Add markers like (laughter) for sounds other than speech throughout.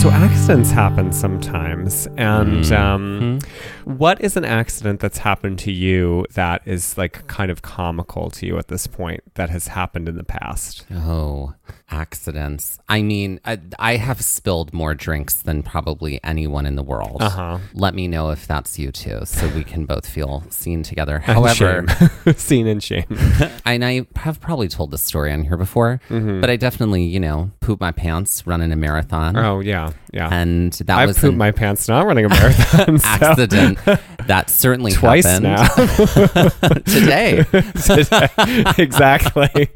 So accidents happen sometimes, and Mm-hmm. um, what is an accident that's happened to you that is like kind of comical to you at this point that has happened in the past? Oh, accidents. I mean, I, I have spilled more drinks than probably anyone in the world. Uh-huh. Let me know if that's you too, so we can both feel seen together. However, (laughs) seen in shame. (laughs) and I have probably told this story on here before, Mm-hmm. but I definitely, you know, poop my pants running a marathon. Oh yeah, yeah. And that I've was pooped an my pants not running a marathon. (laughs) accident that certainly Twice happened now. (laughs) (laughs) today. exactly.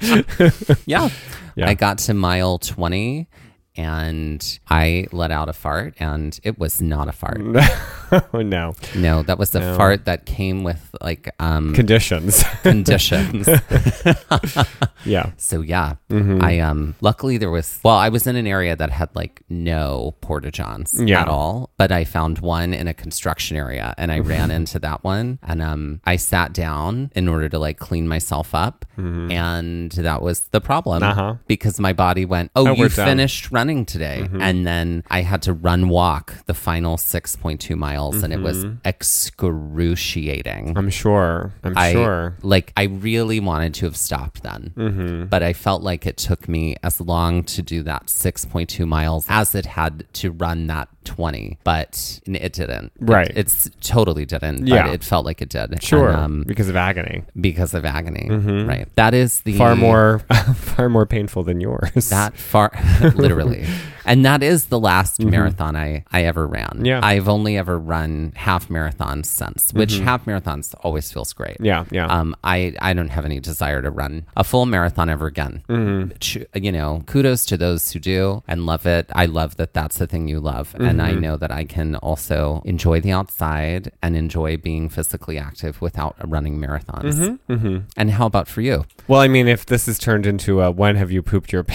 Yeah. Yeah. I got to mile 20 and I let out a fart and it was not a fart. (laughs) oh no. No, that was the No. fart that came with like um Conditions. (laughs) conditions. (laughs) yeah. so yeah, Mm-hmm. I um luckily there was well, I was in an area that had like no porta johns Yeah. at all, but I found one in a construction area and I ran into that one and um I sat down in order to like clean myself up and that was the problem Mm-hmm. Uh-huh. because my body went, "Oh, Oh, you finished running today." And then I had to run walk the final 6.2 miles and it was excruciating. I'm sure. I'm I sure. like I really wanted to have stopped then, Mm-hmm. but I felt like it took me as long to do that 6.2 miles as it had to run that 20, but it didn't. It- Right. it's totally didn't. Yeah. it felt like it did. Sure. And, um, because of agony. because of agony. Right. That is the Far more (laughs) far more painful than yours. that far (laughs) literally yeah and that is the last marathon i i ever ran Mm-hmm. Yeah. i've only ever run half marathons since which half marathons always feels great Mm-hmm. Yeah, yeah. um i i don't have any desire to run a full marathon ever again Mm-hmm. You know kudos to those who do and love it i love that that's the thing you love and Mm-hmm. i know that i can also enjoy the outside and enjoy being physically active without running marathons Mm-hmm. and how about for you well, I mean, if this is turned into a when have you pooped your (laughs)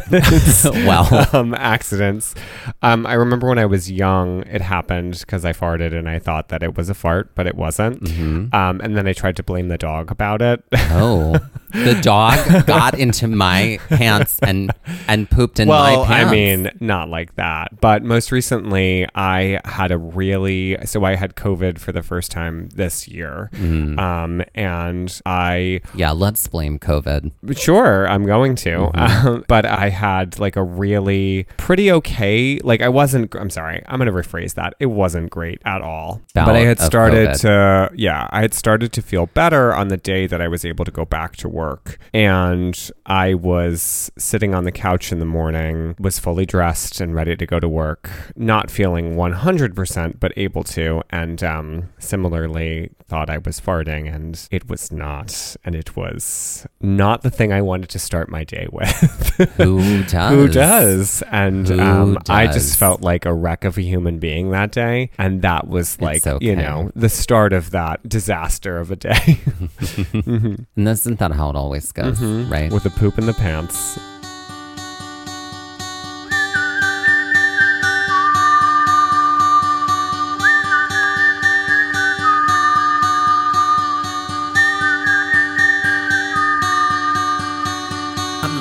pants (laughs) well (laughs) um, accidents, um, I remember when I was young, it happened because I farted and I thought that it was a fart, but it wasn't. Mm-hmm. Um, and then I tried to blame the dog about it. Oh, (laughs) the dog got into my pants and and pooped in my well, pants. I mean, not like that. But most recently, I had a really so I had COVID for the first time this year, Mm-hmm. um, and I yeah, let's blame COVID. Sure, I'm going to. Mm-hmm. Um, (laughs) but I had like a really pretty okay. Like I wasn't. I'm sorry. I'm going to rephrase that. It wasn't great at all. But I had started to. Yeah, I had started to feel better on the day that I was able to go back to work, and I was sitting on the couch in the morning, was fully dressed and ready to go to work, not feeling 100 percent, but able to, and um, similarly thought I was farting, and it was not, and it was not the thing I wanted to start my day (laughs) with. Who does? Who does? And Who um, I just felt like a wreck of a human being that day. And that was like, okay. you know, the start of that disaster of a day (laughs) (laughs) And isn't that how it always goes, right? with a poop in the pants.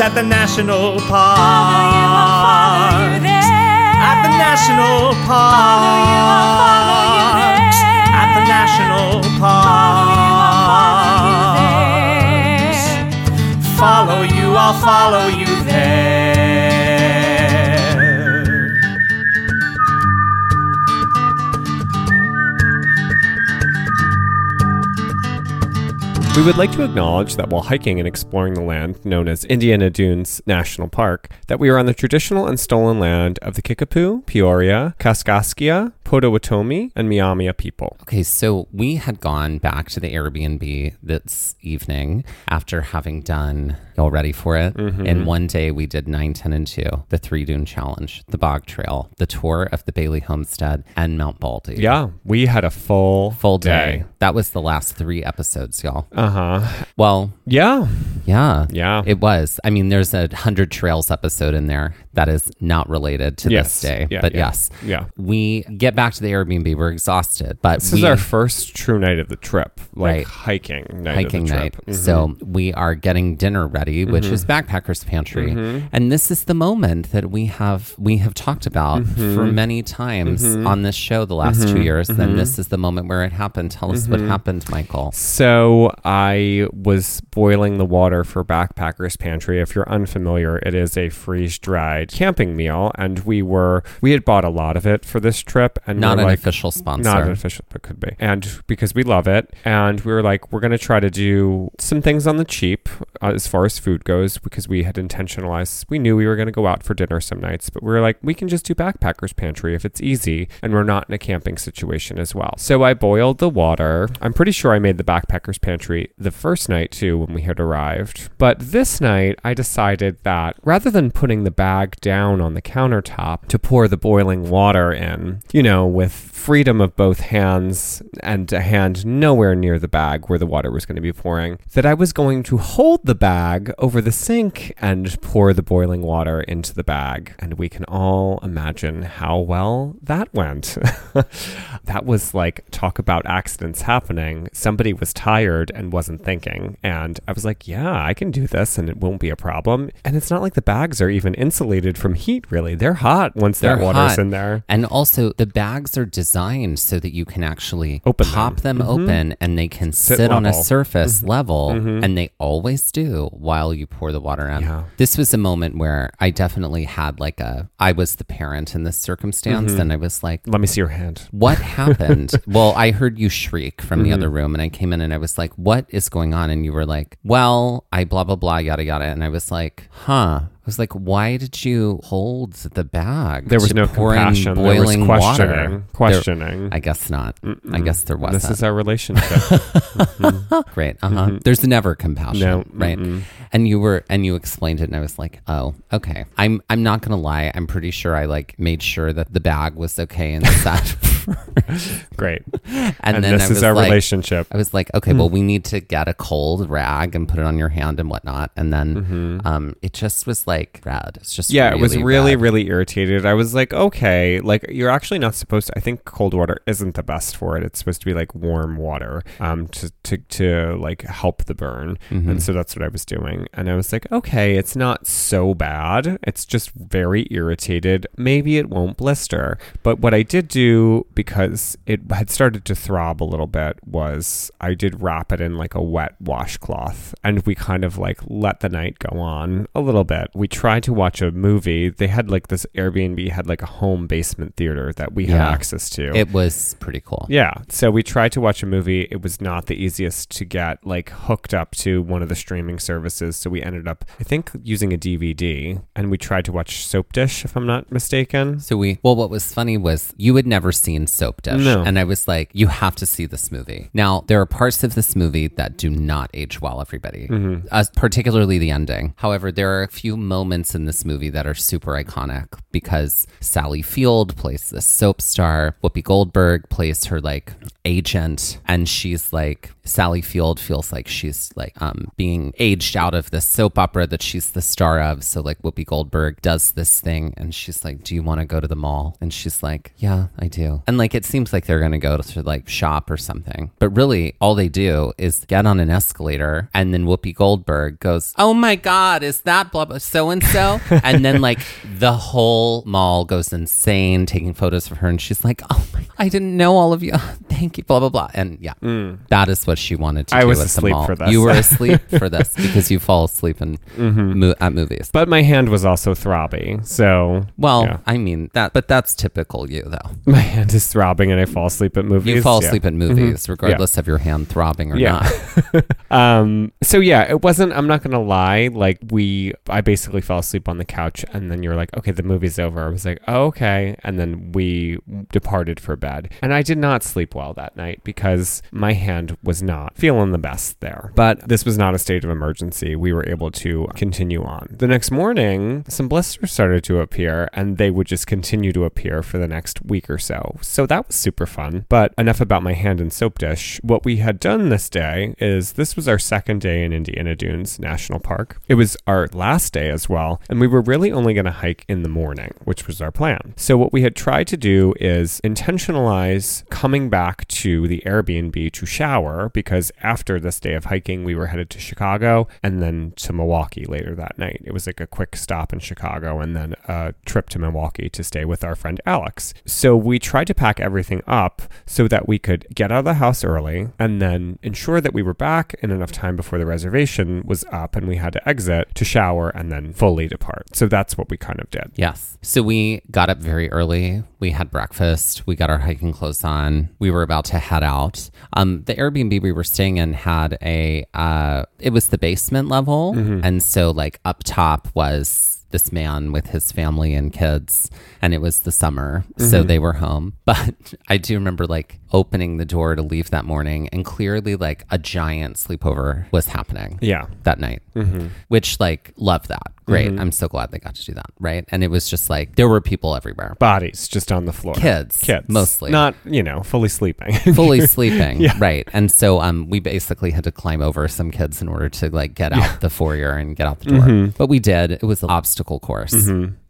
at the national park. At the national park. At the national park. Follow you, I'll follow you there. We would like to acknowledge that while hiking and exploring the land known as Indiana Dunes National Park, that we are on the traditional and stolen land of the Kickapoo, Peoria, Kaskaskia, Potawatomi, and Miamia people. Okay, so we had gone back to the Airbnb this evening after having done, y'all ready for it? Mm-hmm. In one day, we did 9, 10, and 2, the Three Dune Challenge, the Bog Trail, the tour of the Bailey Homestead, and Mount Baldy. Yeah, we had a full Full day. That was the last three episodes, y'all. Uh huh. Well, Yeah. yeah. Yeah. It was. I mean, there's a 100 Trails episode in there that is not related to Yes. this day. Yeah, but yeah. yes. Yeah. We get back to the Airbnb. We're exhausted, but This we, is our first true night of the trip, like Right. hiking night hiking of the night. trip. Mhm. So we are getting dinner ready, which mm-hmm. is Backpackers Pantry, mm-hmm. and this is the moment that we have we have talked about for mm-hmm. many times on this show the last two years. And this is the moment where it happened. Tell us what happened, Michael. So I was boiling the water for Backpackers Pantry. If you're unfamiliar, it is a freeze-dried camping meal, and we were we had bought a lot of it for this trip, and Not an like, official sponsor. Not an official, but could be. And because we love it, and we were like, we're going to try to do some things on the cheap uh, as far as food goes, because we had intentionalized. We knew we were going to go out for dinner some nights, but we were like, we can just do Backpackers Pantry if it's easy, and we're not in a camping situation as well. So I boiled the water. I'm pretty sure I made the Backpackers Pantry the first night too when we had arrived. But this night, I decided that rather than putting the bag down on the countertop to pour the boiling water in, you know, with freedom of both hands and a hand nowhere near the bag where the water was going to be pouring, that I was going to hold the bag over the sink and pour the boiling water into the bag. And we can all imagine how well that went. (laughs) that was like, talk about accidents happening. Somebody was tired and wasn't thinking. And I was like, yeah, I can do this and it won't be a problem. And it's not like the bags are even insulated from heat, really. They're hot once that They're water's hot. in there. And also, the bags are designed so that you can actually Open pop them, mm-hmm. open and they can sit, Sit on a surface mm-hmm. level. Mm-hmm. And they always do while you pour the water in. Yeah. This was a moment where I definitely had like a, I was the parent in this circumstance. And I was like, Let me see your hand. what (laughs) happened? well, I heard you shriek from the other room, and I came in and I was like, "What is going on?" And you were like, "Well, I blah blah blah yada yada," and I was like, "Huh." I was like, "Why did you hold the bag?" There was no compassion. There was boiling questioning. water?" Questioning. There- I guess not. I guess there wasn't. This is our relationship. (laughs) Great. Uh huh. There's never compassion, No, right? And you were and you explained it, and I was like, oh, okay. I'm I'm not gonna lie. I'm pretty sure I like made sure that the bag was okay and (laughs) sat. (laughs) Great. and, And, then this is our like, relationship. I was like, okay, well, we need to get a cold rag and put it on your hand and whatnot. And then um, it just was like red. It's just Mm-hmm. Yeah, it was really, really irritated. I was like, okay, like you're actually not supposed to. I think cold water isn't the best for it. It's supposed to be like warm water, um, to to to like help the burn. Mm-hmm. And so that's what I was doing. And I was like, okay, it's not so bad. It's just very irritated. Maybe it won't blister. But what I did do because it had started to throb a little bit was I did wrap it in like a wet washcloth, and we kind of like let the night go on a little bit. We tried to watch a movie. They had like this Airbnb had like a home basement theater that we had access to. It was pretty cool. Yeah. So we tried to watch a movie. It was not the easiest to get like hooked up to one of the streaming services. So we ended up, I think, using a DVD and we tried to watch Soapdish, if I'm not mistaken. So we, well, what was funny was you had never seen in Soapdish. No. And I was like, you have to see this movie. Now, there are parts of this movie that do not age well, everybody, Mm-hmm. uh, particularly the ending. However, there are a few moments in this movie that are super iconic because Sally Field plays this soap star, Whoopi Goldberg plays her like agent, and she's like, Sally Field feels like she's like um, being aged out of this soap opera that she's the star of. So, like, Whoopi Goldberg does this thing, and she's like, Do you want to go to the mall? And she's like, Yeah, I do. And like, it seems like they're going to go to like shop or something. But really, all they do is get on an escalator, and then Whoopi Goldberg goes, Oh my God, is that blah blah so and so? And then, like, the whole mall goes insane taking photos of her, and she's like, Oh my, I didn't know all of you. (laughs) Thank you, blah blah blah. And yeah, mm. that is what she wanted to I do was at the asleep mall. for this. You were (laughs) asleep for this because you fall asleep in mm-hmm. mo- at movies. But my hand was also throbby. So, Well, yeah. I mean that, but that's typical you though. my hand is throbbing and I fall asleep at movies. You fall Yeah. asleep at movies, regardless of your hand throbbing or Yeah. not. (laughs) Um, so yeah, it wasn't, I'm not going to lie. Like we, I basically fell asleep on the couch and then you're like, okay, the movie's over. I was like, oh, okay. And then we departed for bed and I did not sleep well that night because my hand was not feeling the best there. But this was not a state of emergency. We were able to continue on. The next morning, some blisters started to appear and they would just continue to appear for the next week or so. So that was super fun. But enough about my hand and soap dish. What we had done this day is this was our second day in Indiana Dunes National Park. It was our last day as well. And we were really only going to hike in the morning, which was our plan. So what we had tried to do is intentionalize coming back to the Airbnb to shower because after this day of hiking, we were headed to Chicago and then to Milwaukee later that night. It was like a quick stop in Chicago and then a trip to Milwaukee to stay with our friend Alex. So we tried to pack everything up so that we could get out of the house early and then ensure that we were back in enough time before the reservation was up and we had to exit to shower and then fully depart. So that's what we kind of did. Yes. So we got up very early. We had breakfast. We got our hiking clothes on. We were about to head out. Um, the Airbnb we were staying in had a, uh, it was the basement level. And so, like, up top was this man with his family and kids. And it was the summer. So mm-hmm. they were home. (laughs) But I do remember, like, opening the door to leave that morning and clearly, like, a giant sleepover was happening Yeah. that night, which like love that. Great. I'm so glad they got to do that. Right. And it was just like there were people everywhere, Bodies just on the floor. kids, Kids. mostly. Not, you know, fully sleeping. (laughs) fully sleeping. Yeah. Right. And so um we basically had to climb over some kids in order to like get out the foyer and get out the door. Mm-hmm. But we did. It was an obstacle course.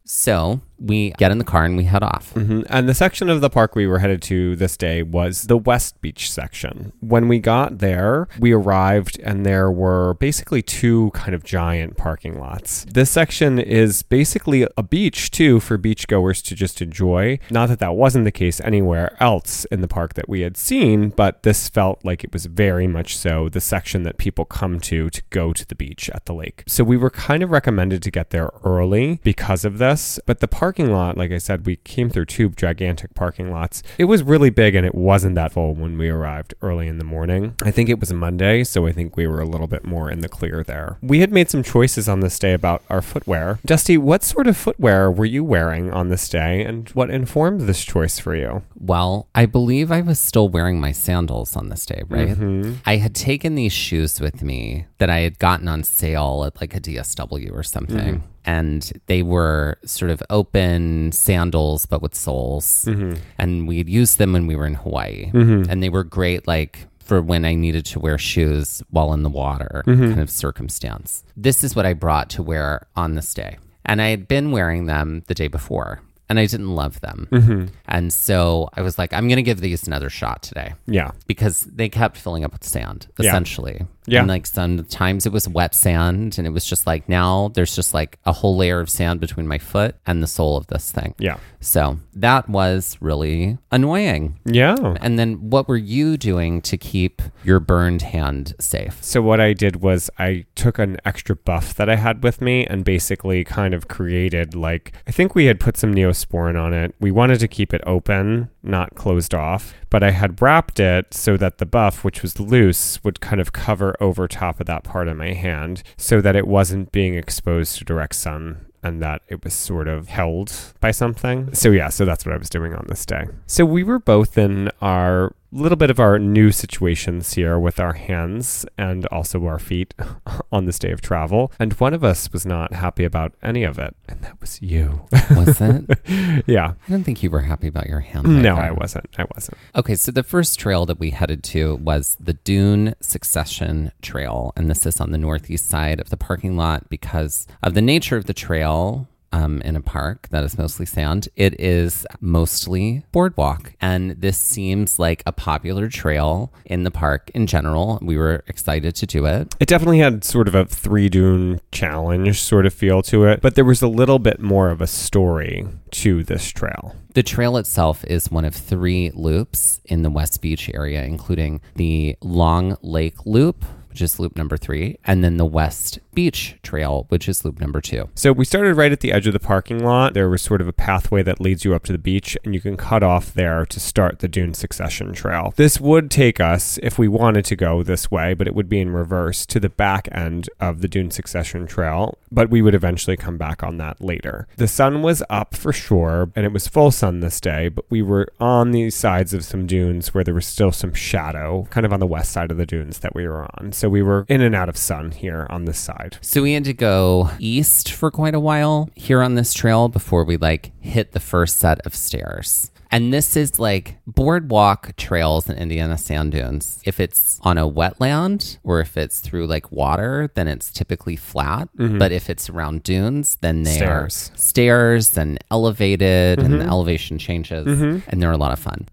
So we get in the car and we head off. Mhm. And the section of the park we were headed to this day was the West Beach section. When we got there, we arrived and there were basically two kind of giant parking lots. This section is basically a beach too for beachgoers to just enjoy. Not that that wasn't the case anywhere else in the park that we had seen, but this felt like it was very much so the section that people come to to go to the beach at the lake. So we were kind of recommended to get there early because of this, but the parking lot, like I said, we came through two gigantic parking lots. It was really big and it wasn't that full when we arrived early in the morning. I think it was a Monday, so I think we were a little bit more in the clear there. We had made some choices on this day about our footwear. Dusty, what sort of footwear were you wearing on this day and what informed this choice for you? Well, I believe I was still wearing my sandals on this day, right? Mm-hmm. I had taken these shoes with me that I had gotten on sale at like a DSW or something. Mm-hmm. And they were sort of open sandals, but with soles. Mm-hmm. And we'd used them when we were in Hawaii. And they were great, like, for when I needed to wear shoes while in the water Mm-hmm. kind of circumstance. This is what I brought to wear on this day. And I had been wearing them the day before and I didn't love them. Mm-hmm. And so I was like, I'm going to give these another shot today Yeah. because they kept filling up with sand, essentially. Yeah. And like sometimes it was wet sand, and it was just like now there's just like a whole layer of sand between my foot and the sole of this thing. Yeah. So that was really annoying. Yeah. And then what were you doing to keep your burned hand safe? So what I did was I took an extra buff that I had with me and basically kind of created like I think we had put some neosporin on it. We wanted to keep it open, not closed off, but I had wrapped it so that the buff, which was loose, would kind of cover over top of that part of my hand so that it wasn't being exposed to direct sun and that it was sort of held by something. So, yeah, so that's what I was doing on this day. So, we were both in our little bit of our new situations here with our hands and also our feet (laughs) on this day of travel. And one of us was not happy about any of it, and that was you. Was (laughs) it? yeah. I don't think you were happy about your hand. No. I wasn't. I wasn't. Okay, so the first trail that we headed to was the Dune Succession Trail. And this is on the northeast side of the parking lot because of the nature of the trail. Um, in a park that is mostly sand, it is mostly boardwalk. And this seems like a popular trail in the park in general. We were excited to do it. It definitely had sort of a three dune challenge sort of feel to it, but there was a little bit more of a story to this trail. The trail itself is one of three loops in the West Beach area, including the Long Lake Loop, which is loop number three, and then the West Beach Trail, which is loop number two. So we started right at the edge of the parking lot. There was sort of a pathway that leads you up to the beach, and you can cut off there to start the Dune Succession Trail. This would take us, if we wanted to go this way, but it would be in reverse, to the back end of the Dune Succession Trail, but we would eventually come back on that later. The sun was up for sure, and it was full sun this day, but we were on the sides of some dunes where there was still some shadow, kind of on the west side of the dunes that we were on. So we were in and out of sun here on this side. So we had to go east for quite a while here on this trail before we like hit the first set of stairs. And this is like boardwalk trails in Indiana sand dunes. If it's on a wetland or if it's through like water, then it's typically flat. Mm-hmm. But if it's around dunes, then they Stairs. are stairs and elevated and the elevation changes. Mm-hmm. And they're a lot of fun.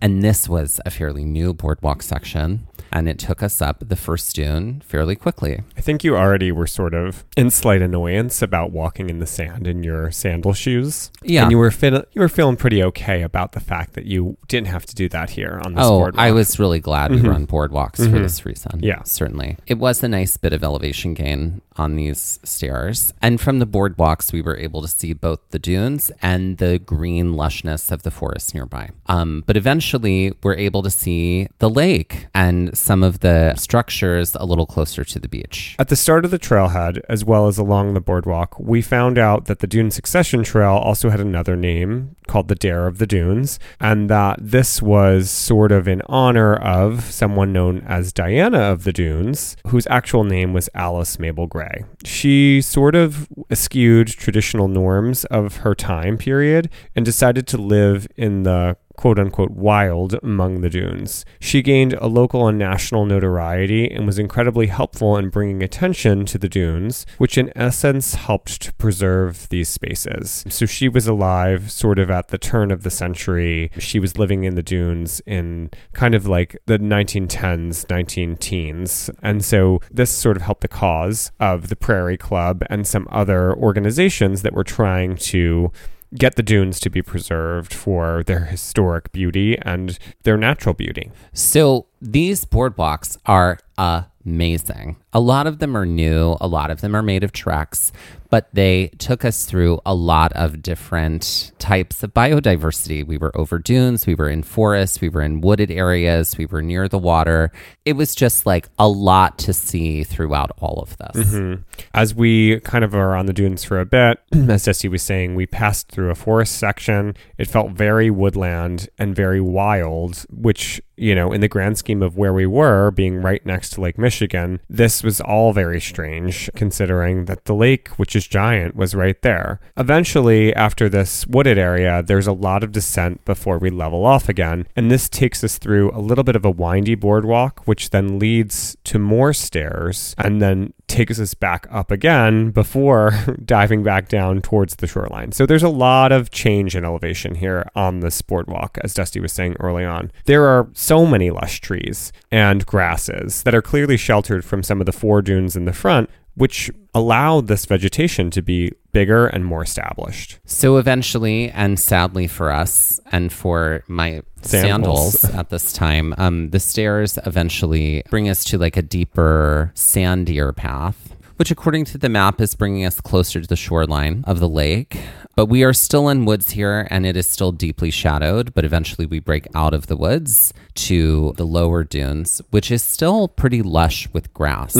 And this was a fairly new boardwalk section. And it took us up the first dune fairly quickly. I think you already were sort of in slight annoyance about walking in the sand in your sandal shoes. Yeah. and you were you were feeling pretty okay about the fact that you didn't have to do that here on this Oh, boardwalk. I was really glad we were on boardwalks for this reason. Yeah. certainly. It was a nice bit of elevation gain on these stairs. And from the boardwalks, we were able to see both the dunes and the green lushness of the forest nearby. Um, but eventually, we're able to see the lake and some of the structures a little closer to the beach. At the start of the trailhead, as well as along the boardwalk, we found out that the Dune Succession Trail also had another name called the Dare of the Dunes, and that this was sort of in honor of someone known as Diana of the Dunes, whose actual name was Alice Mabel Gray. She sort of eschewed traditional norms of her time period and decided to live in the quote unquote wild among the dunes. She gained a local and national notoriety and was incredibly helpful in bringing attention to the dunes, which in essence helped to preserve these spaces. So she was alive sort of at the turn of the century. She was living in the dunes in kind of like the 1910s, 19 teens. And so this sort of helped the cause of the Prairie Club and some other organizations that were trying to get the dunes to be preserved for their historic beauty and their natural beauty. So these boardwalks are amazing. A lot of them are new, a lot of them are made of Trex, but they took us through a lot of different types of biodiversity. We were over dunes, we were in forests, we were in wooded areas, we were near the water. It was just like a lot to see throughout all of this. Mm-hmm. As we kind of are on the dunes for a bit, (clears throat) as Dusty was saying, we passed through a forest section. It felt very woodland and very wild, which, you know, in the grand scheme of where we were, being right next to Lake Michigan, this was all very strange considering that the lake, which is giant, was right there. Eventually, after this wooded area, there's a lot of descent before we level off again, and this takes us through a little bit of a windy boardwalk, which then leads to more stairs and then takes us back up again before (laughs) diving back down towards the shoreline. So there's a lot of change in elevation here on this boardwalk, as Dusty was saying early on. There are so many lush trees and grasses that are clearly sheltered from some of the foredunes in the front, which allowed this vegetation to be bigger and more established. So eventually, and sadly for us and for my Sandals. sandals, (laughs) at this time, um, the stairs eventually bring us to like a deeper, sandier path. Which, according to the map, is bringing us closer to the shoreline of the lake. But we are still in woods here and it is still deeply shadowed. But eventually we break out of the woods to the lower dunes, which is still pretty lush with grass.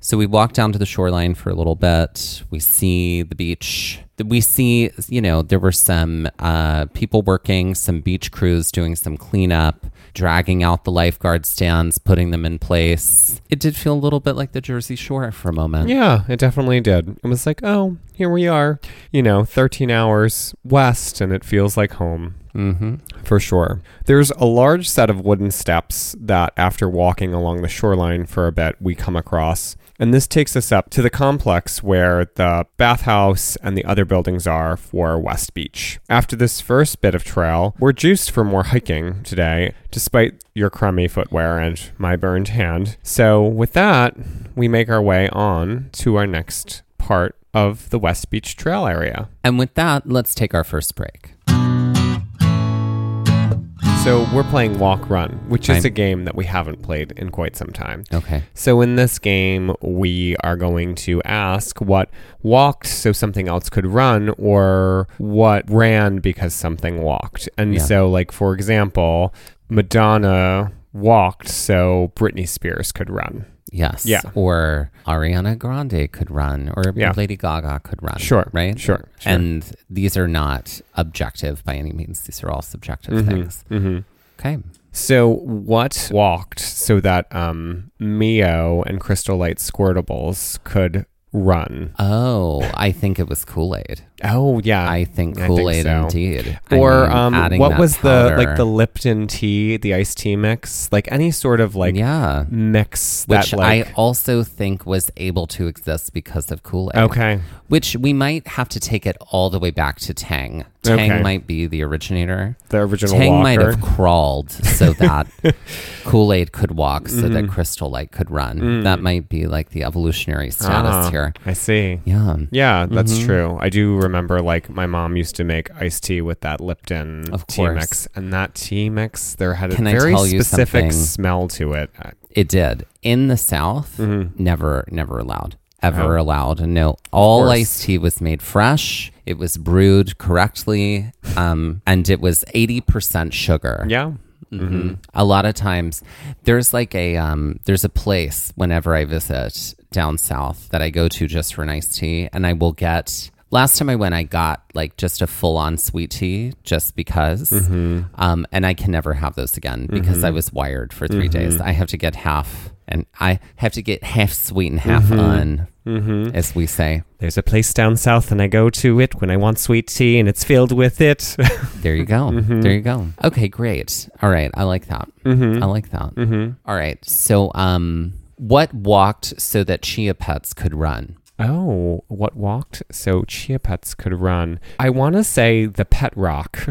So we walk down to the shoreline for a little bit. We see the beach. We see, you know, there were some uh, people working, some beach crews doing some cleanup, dragging out the lifeguard stands, putting them in place. It did feel a little bit like the Jersey Shore for a moment. Yeah, it definitely did. It was like, oh, here we are, you know, 13 hours west, and it feels like home. Mm-hmm. For sure. There's a large set of wooden steps that, after walking along the shoreline for a bit, we come across. And this takes us up to the complex where the bathhouse and the other buildings are for West Beach. After this first bit of trail, we're juiced for more hiking today, despite your crummy footwear and my burned hand. So, with that, we make our way on to our next part of the West Beach Trail area. And with that, let's take our first break. So, we're playing Walk Run, which is a game that we haven't played in quite some time. Okay. So, in this game, we are going to ask what walked so something else could run, or what ran because something walked. And Yeah. so, like, for example, Madonna walked so Britney Spears could run. Yes. Yeah. Or Ariana Grande could run, or Yeah. Lady Gaga could run. Sure, Right? sure, sure. And these are not objective by any means. These are all subjective things. hmm Okay. So, what walked so that um, Mio and Crystal Light Squirtables could run? Oh, I think it was Kool Aid. Oh, yeah. I think Kool Aid so. indeed. I or mean, um, what was the like the Lipton tea, the iced tea mix, like any sort of like yeah. mix Which that like I also think was able to exist because of Kool Aid. okay, Which we might have to take it all the way back to Tang. Tang Okay. might be the originator. the original Tang Walker. might have crawled so (laughs) that Kool Aid could walk, so Mm-hmm. that Crystal Light could run. Mm. That might be like the evolutionary status Ah, here. I see. Yeah. Yeah, that's Mhm. true. I do remember like my mom used to make iced tea with that Lipton Of tea course. mix, and that tea mix there had a very specific smell to it. Uh, It did. In the South, Mhm. never, never allowed. Ever Oh. allowed. No. All iced tea was made fresh. It was brewed correctly. Um, and it was 80% sugar. Yeah. hmm A lot of times, there's like a um, there's a place whenever I visit down south that I go to just for an iced tea, and I will get. Last time I went, I got like just a full on sweet tea just because, mm-hmm. um, and I can never have those again because I mm-hmm. was wired for 3 mm-hmm. days. I have to get half, and I have to get half sweet and half un, as we say. There's a place down south, and I go to it when I want sweet tea, and it's filled with it. (laughs) There you go. There you go. Okay, great. All right, I like that. Mm-hmm. I like that. All right. So, um, what walked so that chia pets could run? Oh, what walked so chia pets could run? I want to say the pet rock. (laughs)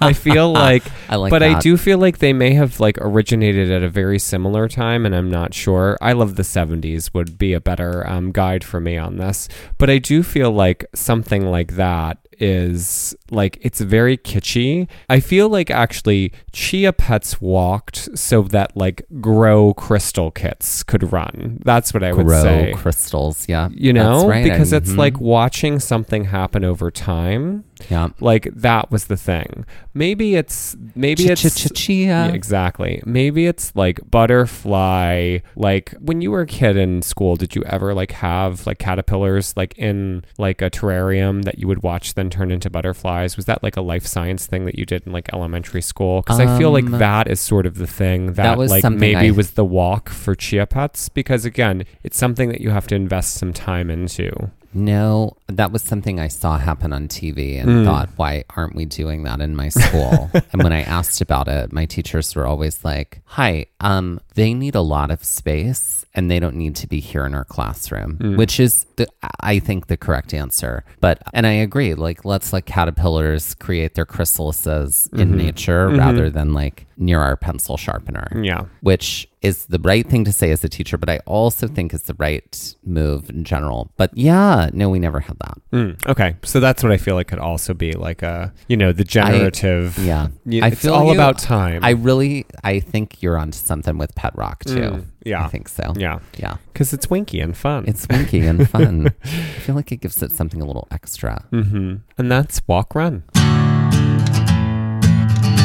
I feel (laughs) like, I like but I do feel like they may have like originated at a very similar time, and I'm not sure. I love the 70s would be a better um, guide for me on this, but I do feel like something like that is like it's very kitschy. I feel like actually Chia Pets walked so that like grow crystal kits could run. That's what I would say. Grow crystals. Yeah. You know, right. because I- it's mhm. like watching something happen over time. Yeah. Like that was the thing. Maybe it's maybe it's yeah, exactly. Maybe it's like butterfly. Like when you were a kid in school, did you ever like have like caterpillars like in like a terrarium that you would watch then turn into butterflies? Was that like a life science thing that you did in like elementary school? Because I feel like Um, that is sort of the thing that, that was like maybe I- was the walk for chia pets. Because again, it's something that you have to invest some time into. No, that was something I saw happen on TV and Mm. thought, why aren't we doing that in my school? (laughs) and when I asked about it, my teachers were always like, "Hi, um, they need a lot of space and they don't need to be here in our classroom," Mm. which is, the, I think, the correct answer. But and I agree. Like, let's let caterpillars create their chrysalises Mm-hmm. in nature rather than like near our pencil sharpener Yeah. which is the right thing to say as a teacher, but I also think is the right move in general. But yeah, no, we never had that. Mm, okay, so that's what I feel like could also be like a you know the generative. Yeah, y- I it's feel all you. about time. I really, I think you're onto something with Pet Rock too. Mm, yeah. I think so. yeah, Yeah. because it's winky and fun. It's winky and fun. (laughs) I feel like it gives it something a little extra. hmm and that's walk run.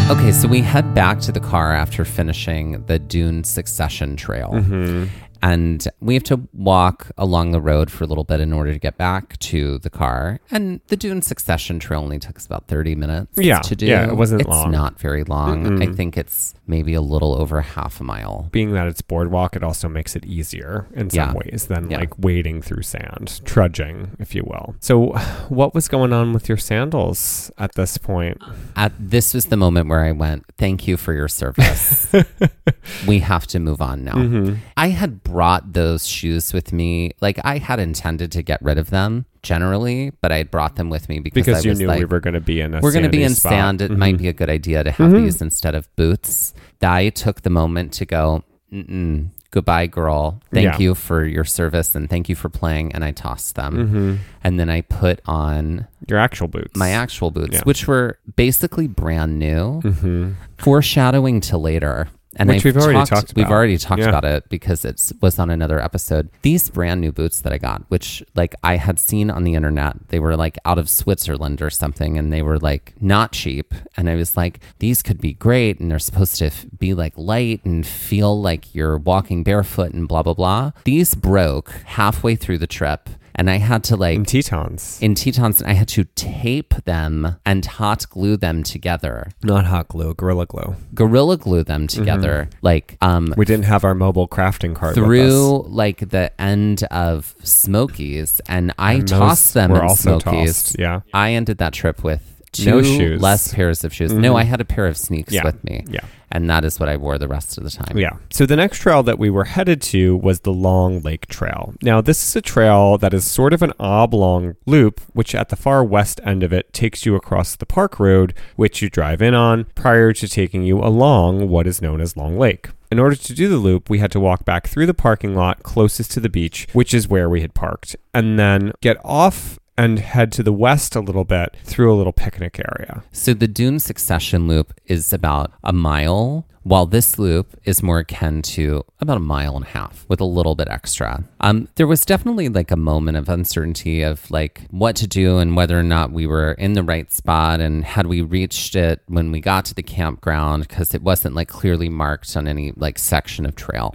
Okay, so we head back to the car after finishing the Dune Succession Trail. Mm-hmm. And we have to walk along the road for a little bit in order to get back to the car. And the Dune Succession Trail only took us about 30 minutes Yeah, to do. yeah, it wasn't it's long. not very long. Mm-mm. I think it's maybe a little over half a mile. Being that it's boardwalk, it also makes it easier in some Yeah. ways than Yeah. like wading through sand, trudging, if you will. So, what was going on with your sandals at this point? At this was the moment where I went, "Thank you for your service. (laughs) we have to move on now." Mm-hmm. I had brought those shoes with me. Like I had intended to get rid of them generally, but I had brought them with me because, Because I you was knew like, we were going to be in a we're going to be in spot. sand. It Mhm. might be a good idea to have Mhm. these instead of boots. I took the moment to go, Mm-mm, goodbye, girl. Thank Yeah. you for your service and thank you for playing. And I tossed them. Mhm. And then I put on your actual boots. my actual boots, Yeah. which were basically brand new, hmm foreshadowing to later. And Which I've we've already talked We've about. already talked Yeah. about it because it was on another episode. These brand new boots that I got, which like I had seen on the internet, they were like out of Switzerland or something, and they were like not cheap. And I was like, these could be great, and they're supposed to f- be like light and feel like you're walking barefoot and blah blah blah. These broke halfway through the trip, and I had to like in Tetons. in Tetons, I had to tape them and hot glue them together, Not hot glue, Gorilla Glue. gorilla glue them together, like um We didn't have our mobile crafting us. through like the end of Smokies, and I And tossed them were in also Smokies. tossed, yeah. I ended that trip with two No shoes. less pairs of shoes. No, mm-hmm. I had a pair of sneaks Yeah. with me, Yeah. and that is what I wore the rest of the time. Yeah. So the next trail that we were headed to was the Long Lake Trail. Now, this is a trail that is sort of an oblong loop, which at the far west end of it takes you across the park road, which you drive in on prior to taking you along what is known as Long Lake. In order to do the loop, we had to walk back through the parking lot closest to the beach, which is where we had parked, and then get off and head to the west a little bit through a little picnic area. So the Dune Succession Loop is about a mile, while this loop is more akin to about a mile and a half with a little bit extra. Um, there was definitely like a moment of uncertainty of like what to do and whether or not we were in the right spot and had we reached it when we got to the campground because it wasn't like clearly marked on any like section of trail.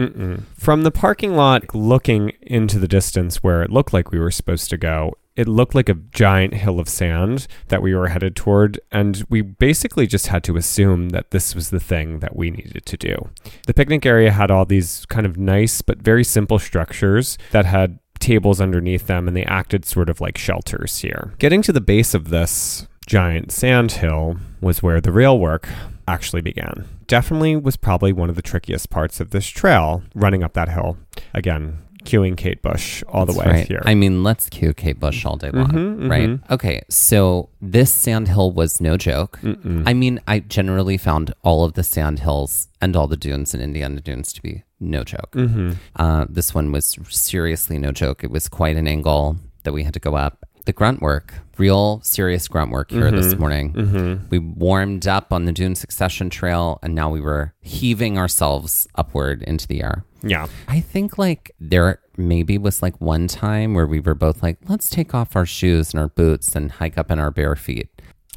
From the parking lot, looking into the distance where it looked like we were supposed to go, it looked like a giant hill of sand that we were headed toward, and we basically just had to assume that this was the thing that we needed to do. The picnic area had all these kind of nice but very simple structures that had tables underneath them, and they acted sort of like shelters here. Getting to the base of this giant sand hill was where the real work actually began. Definitely was probably one of the trickiest parts of this trail, running up that hill. Again, cueing Kate Bush all the That's way right. here. I mean, let's cue Kate Bush all day long, Mhm, right? mhm. Okay, so this sandhill was no joke. Mm-mm. I mean, I generally found all of the sandhills and all the dunes in Indiana Dunes to be no joke. Mhm. Uh, this one was seriously no joke. It was quite an angle that we had to go up. The grunt work, real serious grunt work here this morning. Mhm. We warmed up on the Dune Succession Trail, and now we were heaving ourselves upward into the air. Yeah. I think like there maybe was like one time where we were both like, let's take off our shoes and our boots and hike up in our bare feet.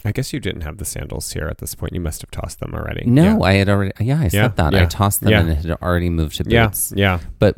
I guess you didn't have the sandals here at this point. You must have tossed them already. No, Yeah. I had already, yeah, I Yeah, said that. I tossed them yeah. and it had already moved to Yeah. boots. Yeah. But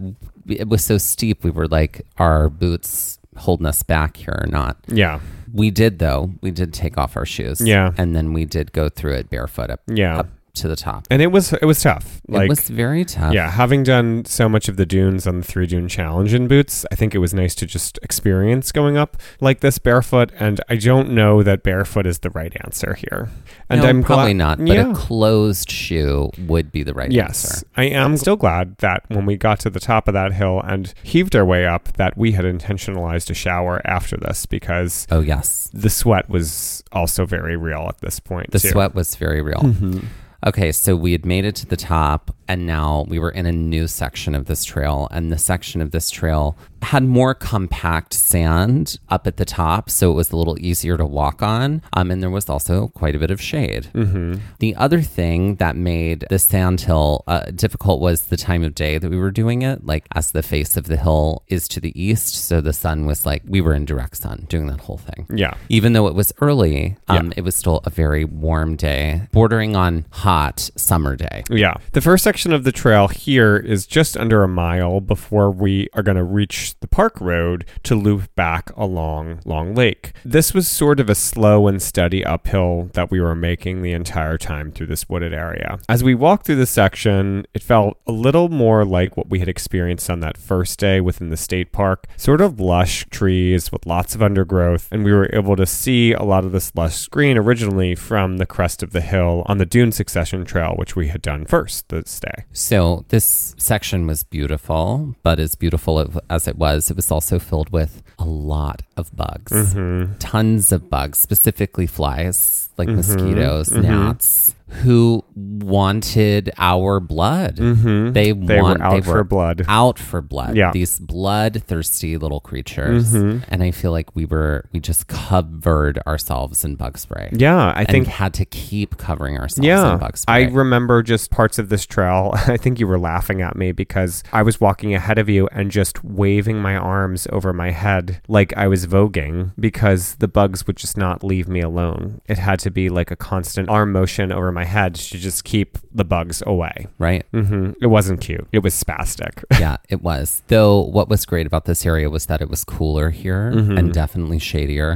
it was so steep, we were like, our boots holding us back here or not? Yeah. We did, though. We did take off our shoes. Yeah. And then we did go through it barefoot up, Yeah. up to the top. And it was it was tough. Like it was very tough. Yeah, having done so much of the dunes on the three dune challenge in boots, I think it was nice to just experience going up like this barefoot. And I don't know that barefoot is the right answer here. And no, I'm probably glad- not. But yeah. a closed shoe would be the right answer. Yes, answer. I am still glad that when we got to the top of that hill and heaved our way up, that we had intentionalized a shower after this because Oh, yes. the sweat was also very real at this point. The too. sweat was very real. Mm-hmm. Okay, so we had made it to the top, and now we were in a new section of this trail. And the section of this trail had more compact sand up at the top, so it was a little easier to walk on. Um, and there was also quite a bit of shade. Mm-hmm. The other thing that made the sand hill uh, difficult was the time of day that we were doing it. Like, as the face of the hill is to the east, so the sun was like, we were in direct sun doing that whole thing. Yeah. Even though it was early, um, Yeah. it was still a very warm day, bordering on hot summer day. Yeah. The first section of the trail here is just under a mile before we are going to reach the park road to loop back along Long Lake. This was sort of a slow and steady uphill that we were making the entire time through this wooded area. As we walked through this section, it felt a little more like what we had experienced on that first day within the state park, sort of lush trees with lots of undergrowth, and we were able to see a lot of this lush green originally from the crest of the hill on the Dune Succession Trail, which we had done first this day. So this section was beautiful, but as beautiful as it was, it was also filled with a lot of bugs. Mm-hmm. Tons of bugs, specifically flies, like mm-hmm. mosquitoes, mm-hmm. gnats, who wanted our blood. Mm-hmm. They, They want were out for blood. Out for blood. Yeah. These bloodthirsty little creatures. Mm-hmm. And I feel like we were we just covered ourselves in bug spray. Yeah, I think had to keep covering ourselves Yeah, in bug spray. I remember just parts of this trail. (laughs) I think you were laughing at me because I was walking ahead of you and just waving my arms over my head like I was voguing because the bugs would just not leave me alone. It had to be like a constant arm motion over my head to just keep the bugs away. right? hmm It wasn't cute. It was spastic. (laughs) yeah, it was. Though what was great about this area was that it was cooler here Mm-hmm. and definitely shadier.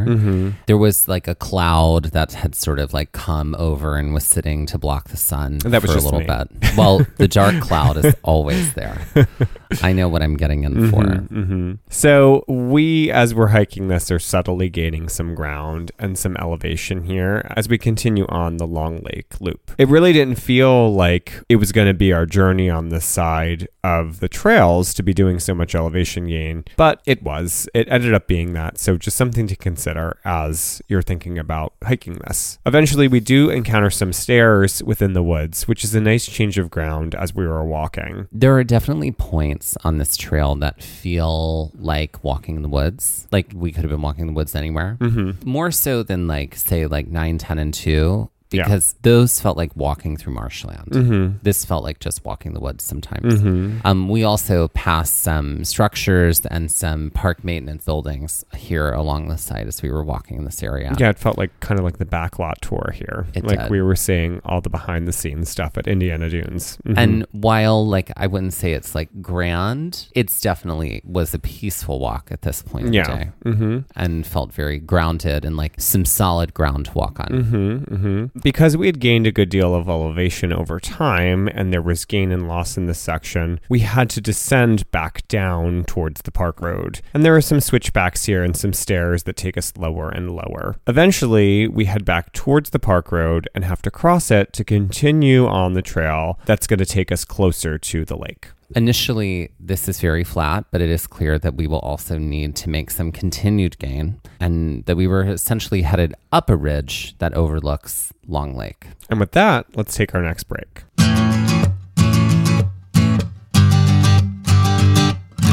There was like a cloud that had sort of like come over and was sitting to block the sun That was for a little me. bit. (laughs) Well, the dark cloud is always there. (laughs) I know what I'm getting in for. hmm So we, as we're hiking this, are subtly gaining some ground and some elevation here as we continue on the Long Lake Loop. It really didn't feel like it was going to be our journey on this side of the trails to be doing so much elevation gain, but it was. It ended up being that. So just something to consider as you're thinking about hiking this. Eventually, we do encounter some stairs within the woods, which is a nice change of ground as we were walking. There are definitely points on this trail that feel like walking in the woods. Like we could have been walking in the woods anywhere. Mm-hmm. More so than like, say, like 9, 10, and 2. Yeah. Because those felt like walking through marshland. Mm-hmm. This felt like just walking the woods sometimes. Um, we also passed some structures and some park maintenance buildings here along the side as we were walking in this area. Yeah, it felt like kind of like the backlot tour here. It like did. we were seeing all the behind the scenes stuff at Indiana Dunes. Mhm. And while like I wouldn't say it's like grand, it's definitely was a peaceful walk at this point in yeah. the day. Mm-hmm. and felt very grounded and like some solid ground to walk on. Because we had gained a good deal of elevation over time and there was gain and loss in this section, we had to descend back down towards the park road. And there are some switchbacks here and some stairs that take us lower and lower. Eventually, we head back towards the park road and have to cross it to continue on the trail that's going to take us closer to the lake. Initially, this is very flat, but it is clear that we will also need to make some continued gain and that we were essentially headed up a ridge that overlooks Long Lake. And with that, let's take our next break.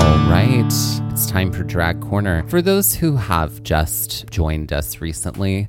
All right, it's time for Drag Corner. For those who have just joined us recently,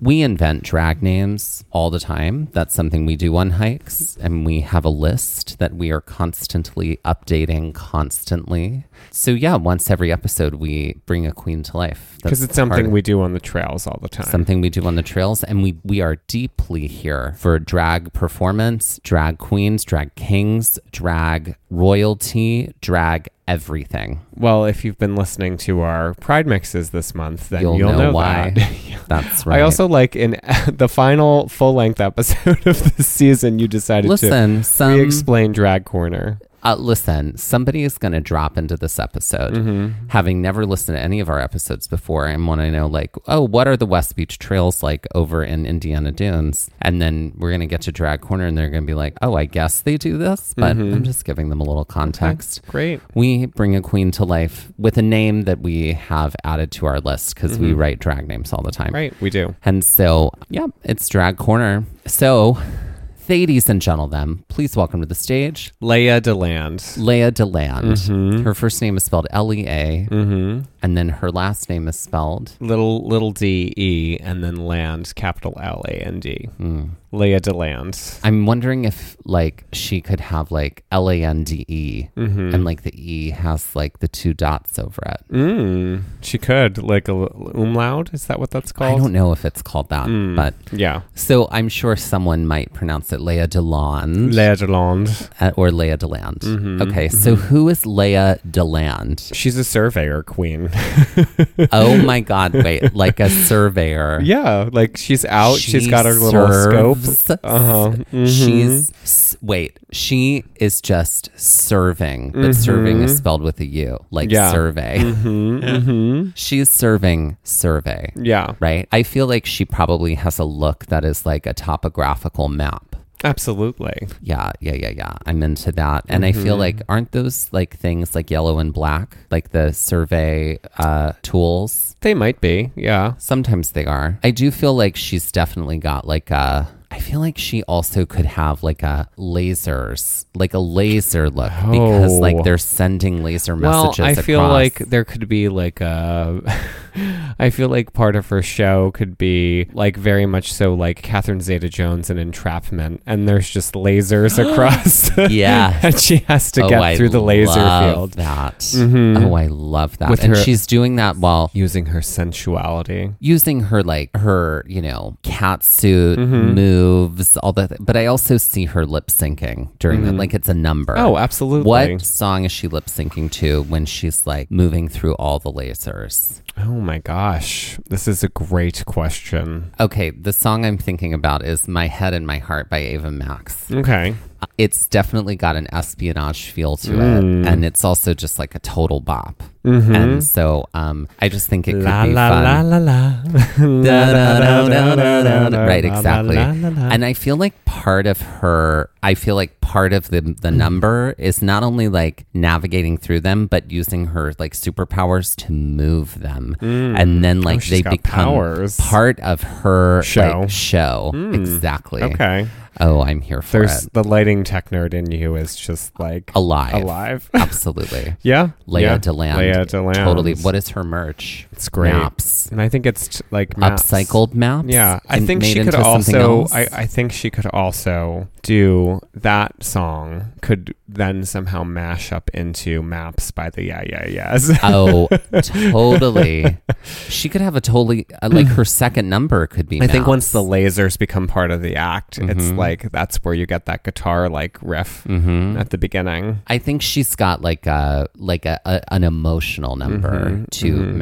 we invent drag names all the time. That's something we do on hikes, and we have a list that we are constantly updating constantly. So, yeah, once every episode, we bring a queen to life. Because it's something we do on the trails all the time. something we do on the trails and we we are deeply here for drag performance drag queens drag kings drag royalty drag everything Well, if you've been listening to our Pride mixes this month, then You'll you'll, know know, why. that. (laughs) that's right I also like in (laughs) the final full length episode (laughs) of the season, you decided listen to some re-explain Drag Corner. Uh, listen somebody is going to drop into this episode Mm-hmm. having never listened to any of our episodes before and want to know like oh what are the west beach trails like over in indiana dunes and then we're going to get to drag corner and they're going to be like oh i guess they do this but Mm-hmm. i'm just giving them a little context Great. we bring a queen to life with a name that we have added to our list because we write drag names all the time. Mm-hmm. Right, we do. And so, yeah, it's Drag Corner. So, ladies and gentlemen, please welcome to the stage Lea Deland. Lea Deland. Her first name is spelled L E A, Mm-hmm. And then her last name is spelled. Little little D E and then land capital L A N D. Lea Deland. I'm wondering if like she could have like L A N D E, Mm-hmm. and like the E has like the two dots over it. Mm, she could like a umlaut. Is that what that's called? I don't know if it's called that, Mm. but Yeah, so I'm sure someone might pronounce it Lea Deland Lea Deland. uh, or Lea Deland. Mhm, Okay, so who is Lea Deland? She's a surveyor queen. (laughs) oh my God! Wait, like a surveyor. yeah, like she's out. She she's got her little serves- scope. Uh huh. She's wait. She is just serving, but serving is spelled with a U, like Mm-hmm. Yeah. survey. Mm-hmm. She's serving survey, Yeah, right? I feel like she probably has a look that is like a topographical map. Absolutely. Yeah, yeah, yeah, yeah. I'm into that. And I feel Mm-hmm. like aren't those like things like yellow and black, like the survey uh tools? They might be. Yeah. Sometimes they are. I do feel like she's definitely got like a. I feel like she also could have like a lasers, like a laser look because Oh. like they're sending laser messages. Well. I feel across. like there could be like a. (laughs) I feel like part of her show could be like very much so like Catherine Zeta Jones in Entrapment, and there's just lasers (gasps) across. Yeah. (laughs) and she has to oh, get I through the laser love field That. Mhm. Oh, I love that. With and her- she's doing that while using her sensuality. using her like her you know cat suit Mm-hmm. Moves all that but i also see her lip syncing during that mm-hmm. like it's a number Oh, absolutely. what song is she lip syncing to when she's like moving through all the lasers Oh my gosh, this is a great question. okay the song i'm thinking about is my head and my heart by ava max Okay. It's definitely got an espionage feel to Mm. it and it's also just like a total bop Mhm. and so um i just think it could La be la fun la la la. Right, La, la, exactly. And I feel like part of her, I feel like part of the the number is not only like navigating through them, but using her like superpowers to move them, and then like Oh, they become powers. part of her Show. like, show. Exactly. Okay. Oh, I'm here for There's it. the lighting tech nerd in you is just like Alive. alive. (laughs) Absolutely. yeah. Lea yeah. Deland. Lea Deland. Totally. What is her merch? It's great. Maps. And I think it's like maps. Upcycled maps. Yeah, I and think made she could into something also. else? I, I think she could also do that song. Could then somehow mash up into maps by the Yeah Yeah Yeahs. Oh, (laughs) totally. She could have a totally uh, like her second number could be. I think once the lasers become part of the act, it's Mhm. like that's where you get that guitar like riff Mhm. at the beginning. I think she's got like a like a, a an emotional number Mhm, to mhm.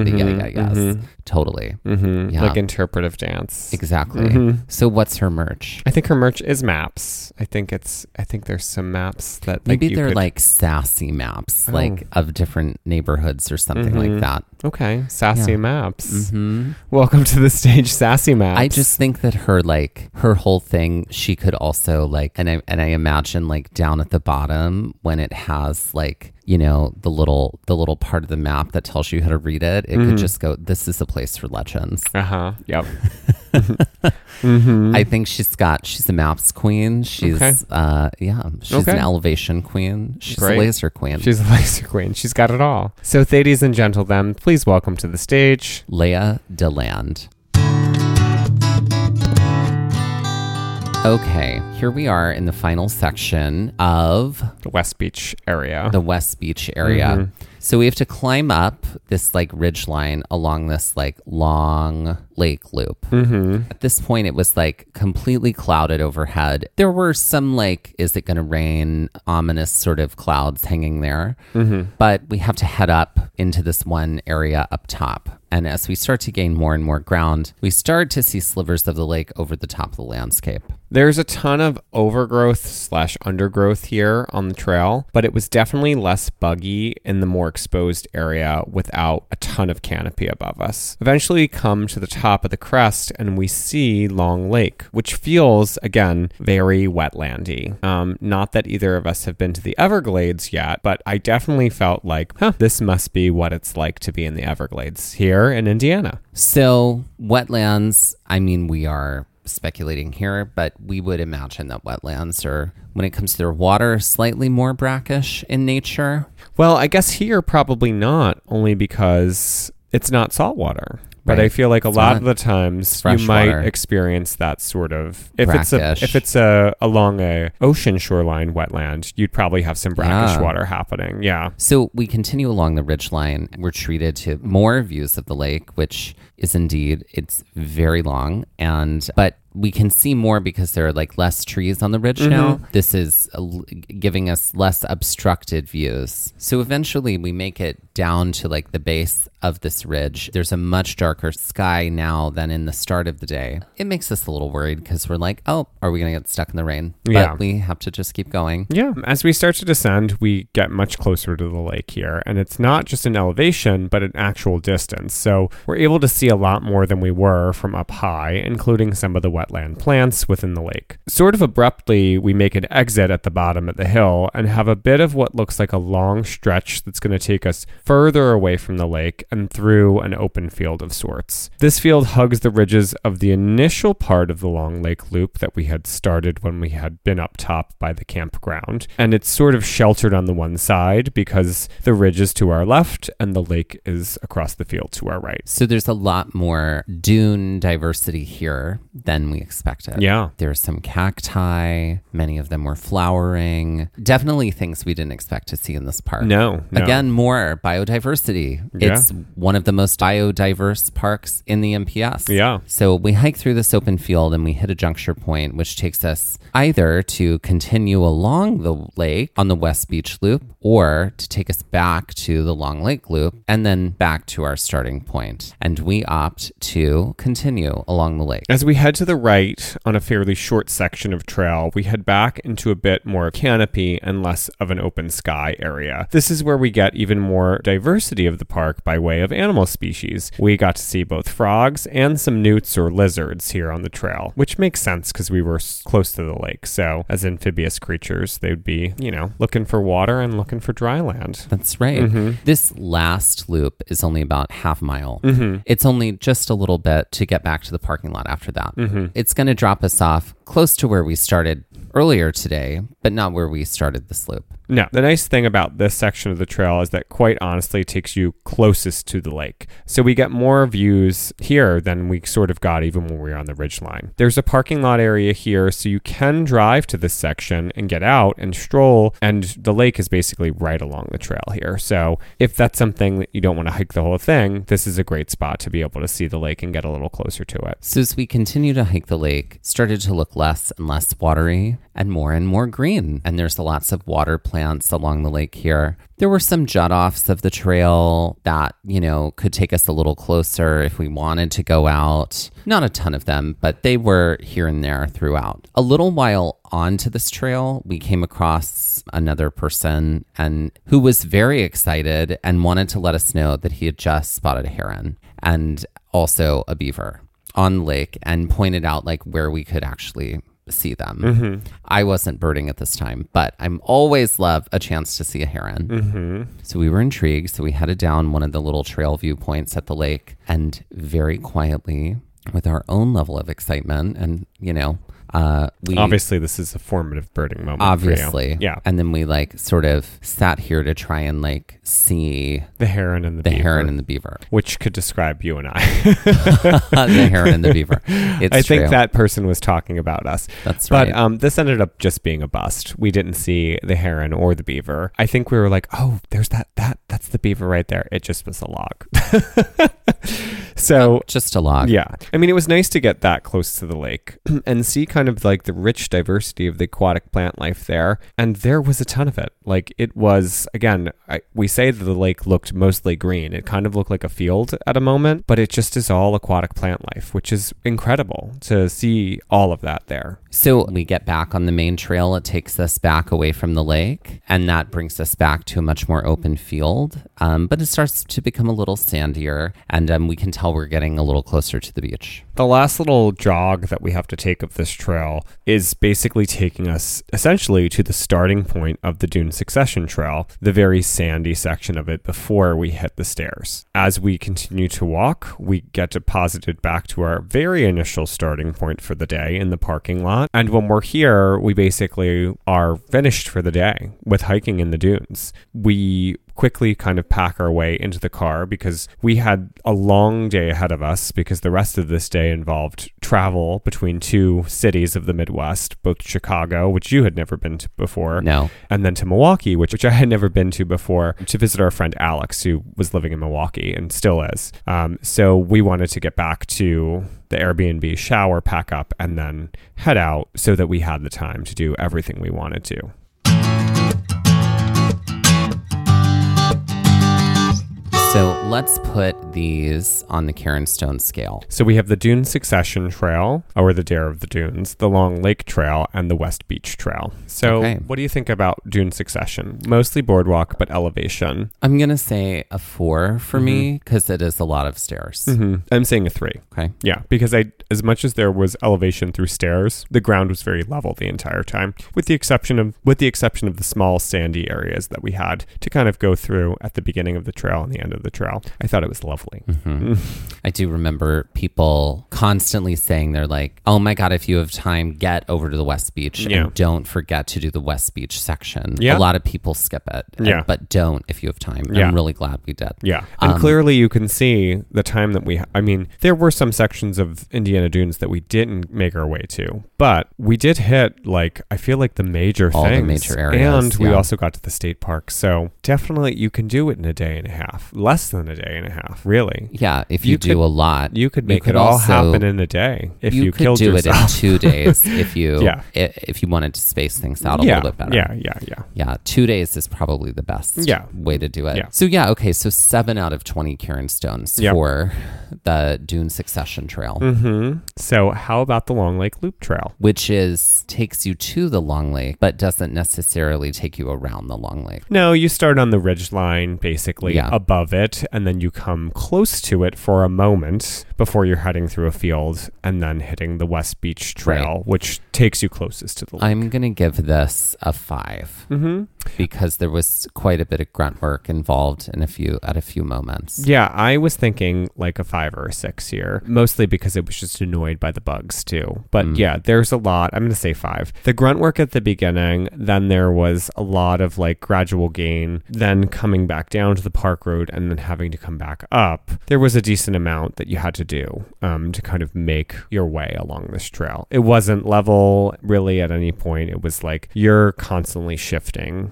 The yeah Mhm, yeah yes mhm. Totally Mm-hmm. Yeah. Like interpretive dance. exactly. Mhm. So what's her merch? I think her merch is maps. I think it's. I think there's some maps that like, Maybe they're could- like sassy maps, Oh. like of different neighborhoods or something like Mhm. that. okay sassy Yeah. maps. hmm Welcome to the stage, sassy maps. I just think that her like her whole thing she could also like and I and I imagine like down at the bottom when it has like you know the little the little part of the map that tells you how to read it it could just go this is a place for legends. Uh huh. Yep. (laughs) mm-hmm. I think she's got she's a maps queen. She's Okay. uh yeah, she's Okay. an elevation queen. She's Great. a laser queen. She's a (laughs) laser queen. She's got it all. So, ladies and gentlemen, please welcome to the stage. Lea Deland. Okay, here we are in the final section of The West Beach area. the West Beach area. Mhm. So we have to climb up this like ridge line along this like long lake loop. mm-hmm. At this point, it was like completely clouded overhead. There were some like, is it going to rain, ominous sort of clouds hanging there. Mm-hmm. But we have to head up into this one area up top. And as we start to gain more and more ground, we start to see slivers of the lake over the top of the landscape. There's a ton of overgrowth slash undergrowth here on the trail, but it was definitely less buggy in the more exposed area without a ton of canopy above us. Eventually, we come to the top of the crest and we see Long Lake, which feels, again, very wetlandy. Um, not that either of us have been to the Everglades yet, but I definitely felt like, huh, this must be what it's like to be in the Everglades here in Indiana. So, wetlands, I mean, we are speculating here, but we would imagine that wetlands are, when it comes to their water, slightly more brackish in nature. Well, I guess here probably not, only because it's not saltwater. But I feel like a It's lot of the times you might water. experience that sort of if it's a if it's a along a ocean shoreline wetland, you'd probably have some brackish Yeah. water happening. Yeah. So we continue along the ridge line. We're treated to more views of the lake, which is indeed it's very long and but we can see more because there are like less trees on the ridge mm-hmm. now. This is l giving us less obstructed views. So eventually we make it down to like the base of this ridge. There's a much darker sky now than in the start of the day. It makes us a little worried because we're like, oh, are we going to get stuck in the rain? But Yeah. we have to just keep going. Yeah, as we start to descend, we get much closer to the lake here, and it's not just an elevation, but an actual distance. So we're able to see a lot more than we were from up high, including some of the wetland plants within the lake. Sort of abruptly, we make an exit at the bottom of the hill and have a bit of what looks like a long stretch that's going to take us further away from the lake and through an open field of sorts. This field hugs the ridges of the initial part of the long lake loop that we had started when we had been up top by the campground. And it's sort of sheltered on the one side because the ridge is to our left and the lake is across the field to our right. So there's a lot more dune diversity here than we expected. Yeah. There's some cacti, many of them were flowering. Definitely things we didn't expect to see in this park. No, no. Again, more biodiversity. Yeah. It's one of the most biodiverse parks in the NPS. Yeah. So we hike through this open field and we hit a juncture point, which takes us either to continue along the lake on the West Beach Loop or to take us back to the Long Lake Loop and then back to our starting point. And we opt to continue along the lake. As we head to the right on a fairly short section of trail, we head back into a bit more canopy and less of an open sky area. This is where we get even more diversity of the park by way of animal species. We got to see both frogs and some newts or lizards here on the trail, which makes sense because we were close to the lake. So, as amphibious creatures, they would be, you know, looking for water and looking for dry land. That's right. Mm-hmm. This last loop is only about half a mile. It's only just a little bit to get back to the parking lot after that. Mm-hmm. It's going to drop us off close to where we started earlier today, but not where we started this loop. No. The nice thing about this section of the trail is that quite honestly it takes you closest to the lake. So we get more views here than we sort of got even when we were on the ridge line. There's a parking lot area here, so you can drive to this section and get out and stroll, and the lake is basically right along the trail here. So if that's something that you don't want to hike the whole thing, this is a great spot to be able to see the lake and get a little closer to it. So as we continue to hike the lake, started to look less and less watery and more and more green. And there's lots of water plants along the lake here. There were some jut offs of the trail that, you know, could take us a little closer if we wanted to go out. Not a ton of them, but they were here and there throughout. A little while onto this trail, we came across another person and who was very excited and wanted to let us know that he had just spotted a heron and also a beaver on the lake and pointed out like where we could actually see them. Mm-hmm. I wasn't birding at this time, but I'm always love a chance to see a heron. Mm-hmm. So we were intrigued. So we headed down one of the little trail viewpoints at the lake and very quietly, with our own level of excitement, and you know, uh, we Obviously, this is a formative birding moment. obviously, Yeah. And then we like sort of sat here to try and like see The heron and the, the beaver, heron and the beaver, which could describe you and I. (laughs) the heron and the beaver. (laughs) It's I think that person was talking about us. That's right. But um, this ended up just being a bust. We didn't see the heron or the beaver. I think we were like, oh, there's that that that's the beaver right there. It just was a log. (laughs) so uh, just a lot. yeah, I mean, it was nice to get that close to the lake (clears throat) and see kind of like the rich diversity of the aquatic plant life there. And there was a ton of it. Like it was again, I, we say that the lake looked mostly green. It kind of looked like a field at a moment, but it just is all aquatic plant life, which is incredible to see all of that there. So we get back on the main trail. It takes us back away from the lake, and that brings us back to a much more open field. Um, but it starts to become a little sandier, and um, we can tell we're getting a little closer to the beach. The last little jog that we have to take of this trail is basically taking us essentially to the starting point of the Dune Succession Trail, the very sandy section of it before we hit the stairs. As we continue to walk, we get deposited back to our very initial starting point for the day in the parking lot. And when we're here, we basically are finished for the day with hiking in the dunes. We quickly kind of pack our way into the car because we had a long day ahead of us because the rest of this day involved travel between two cities of the Midwest, both Chicago, which you had never been to before, No. and then to Milwaukee, which, which I had never been to before, to visit our friend Alex, who was living in Milwaukee and still is. Um, so we wanted to get back to the Airbnb, shower, pack up, and then head out so that we had the time to do everything we wanted to. Let's put these on the Cairn Stone scale. So we have the Dune Succession Trail, or the Diana of the Dunes, the Long Lake Trail, and the West Beach Trail. So, Okay. what do you think about Dune Succession? Mostly boardwalk, but elevation. I'm going to say a four for me because it is a lot of stairs. hmm I'm saying a three. Okay. Yeah, because I, as much as there was elevation through stairs, the ground was very level the entire time, with the exception of with the exception of the small sandy areas that we had to kind of go through at the beginning of the trail and the end of the trail. I thought it was lovely. Mhm. I do remember people constantly saying they're like, "Oh my god, if you have time, get over to the West Beach Yeah. and don't forget to do the West Beach section." Yeah. A lot of people skip it, and- Yeah. but don't if you have time. Yeah. I'm really glad we did. Yeah. And Um, clearly you can see the time that we, I mean, there were some sections of Indiana Dunes that we didn't make our way to, but we did hit, like, I feel like the major All the major areas, And we yeah. also got to the state park. So definitely you can do it in a day and a half, less than a day and a half, really. Yeah, if you, You do could- a lot, You could make could it all also- happen in a day if you, you, could killed do yourself. it in two days (laughs) if you Yeah. if you wanted to space things out a yeah, little bit better. Yeah, yeah, yeah. Yeah, two days is probably the best Yeah. way to do it. Yeah. So yeah, okay, so seven out of twenty Cairn Stones Yep. for the Dune Succession Trail, hmm So how about the Long Lake Loop Trail? which is takes you to the Long Lake, but doesn't necessarily take you around the Long Lake. No, you start on the ridge line, basically Yeah. above it, and then you come close to it for a moment before you're heading through a field and then hitting the West Beach Trail, which takes you closest to the lake. I'm gonna give this a five. Hmm because there was quite a bit of grunt work involved in a few at a few moments. Yeah, I was thinking like a five or a six here, mostly because it was just annoyed by the bugs too. But Mm. yeah, there's a lot. I'm going to say five. The grunt work at the beginning, then there was a lot of like gradual gain, then coming back down to the park road and then having to come back up. There was a decent amount that you had to do um, to kind of make your way along this trail. It wasn't level really at any point. It was like you're constantly shifting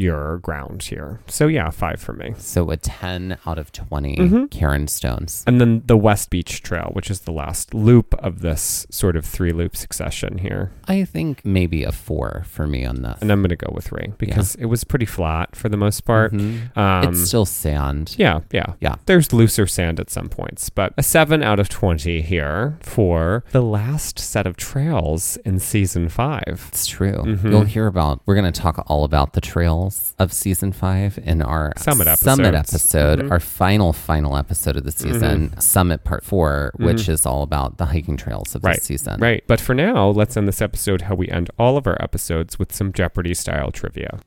your ground here. So yeah, five for me. So a ten out of 20 Mhm. Cairn Stones. And then the West Beach Trail, which is the last loop of this sort of three loop succession here. I think maybe a four for me on this. And I'm going to go with three because it was pretty flat for the most part. Mhm. Um, it's still sand. yeah, yeah. Yeah. There's looser sand at some points, but a 7 out of 20 here for the last set of trails in season 5. It's true. Mhm. You'll hear about. We're going to talk all about the trails of season five in our Summit Summit episodes. episode, Mhm. our final final episode of the season, Summit Part 4 which is all about the hiking trails of Right, this season. Right. But for now, let's end this episode how we end all of our episodes with some Jeopardy style trivia.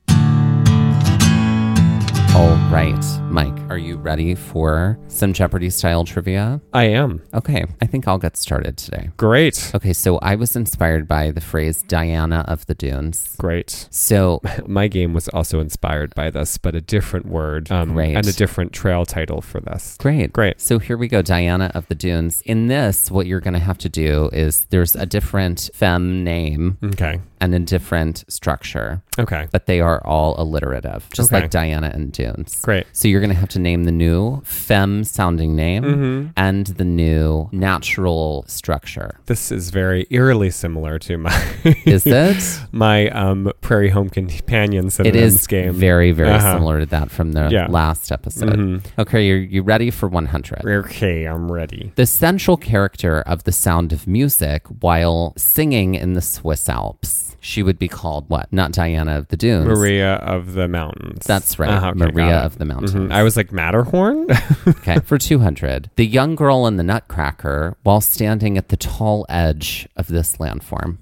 All right, Mike, are you ready for some Jeopardy style trivia? I am. Okay, I think I'll get started today. Great. Okay, so I was inspired by the phrase Diana of the Dunes. Great. So (laughs) My game was also inspired by this, but a different word um, Great. and a different trail title for this. Great. Great. So here we go, Diana of the Dunes. In this, what you're going to have to do is there's a different femme name Okay. and a different structure, Okay. but they are all alliterative, just Okay. like Diana and Dune. Great. So you're going to have to name the new femme sounding name Mm-hmm. and the new natural structure. This is very eerily similar to my (laughs) Is it? my um, Prairie Home Companion It synonyms is game. very, very Uh-huh. similar to that from the Yeah. last episode. Mhm. Okay, you're you ready for 100? Okay, I'm ready. The central character of The Sound of Music while singing in the Swiss Alps. She would be called what? Not Diana of the Dunes. Maria of the Mountains. That's right. Uh-huh, okay, It. of the Mountains. Mhm. I was like Matterhorn. (laughs) Okay, for 200. The young girl in the Nutcracker while standing at the tall edge of this landform.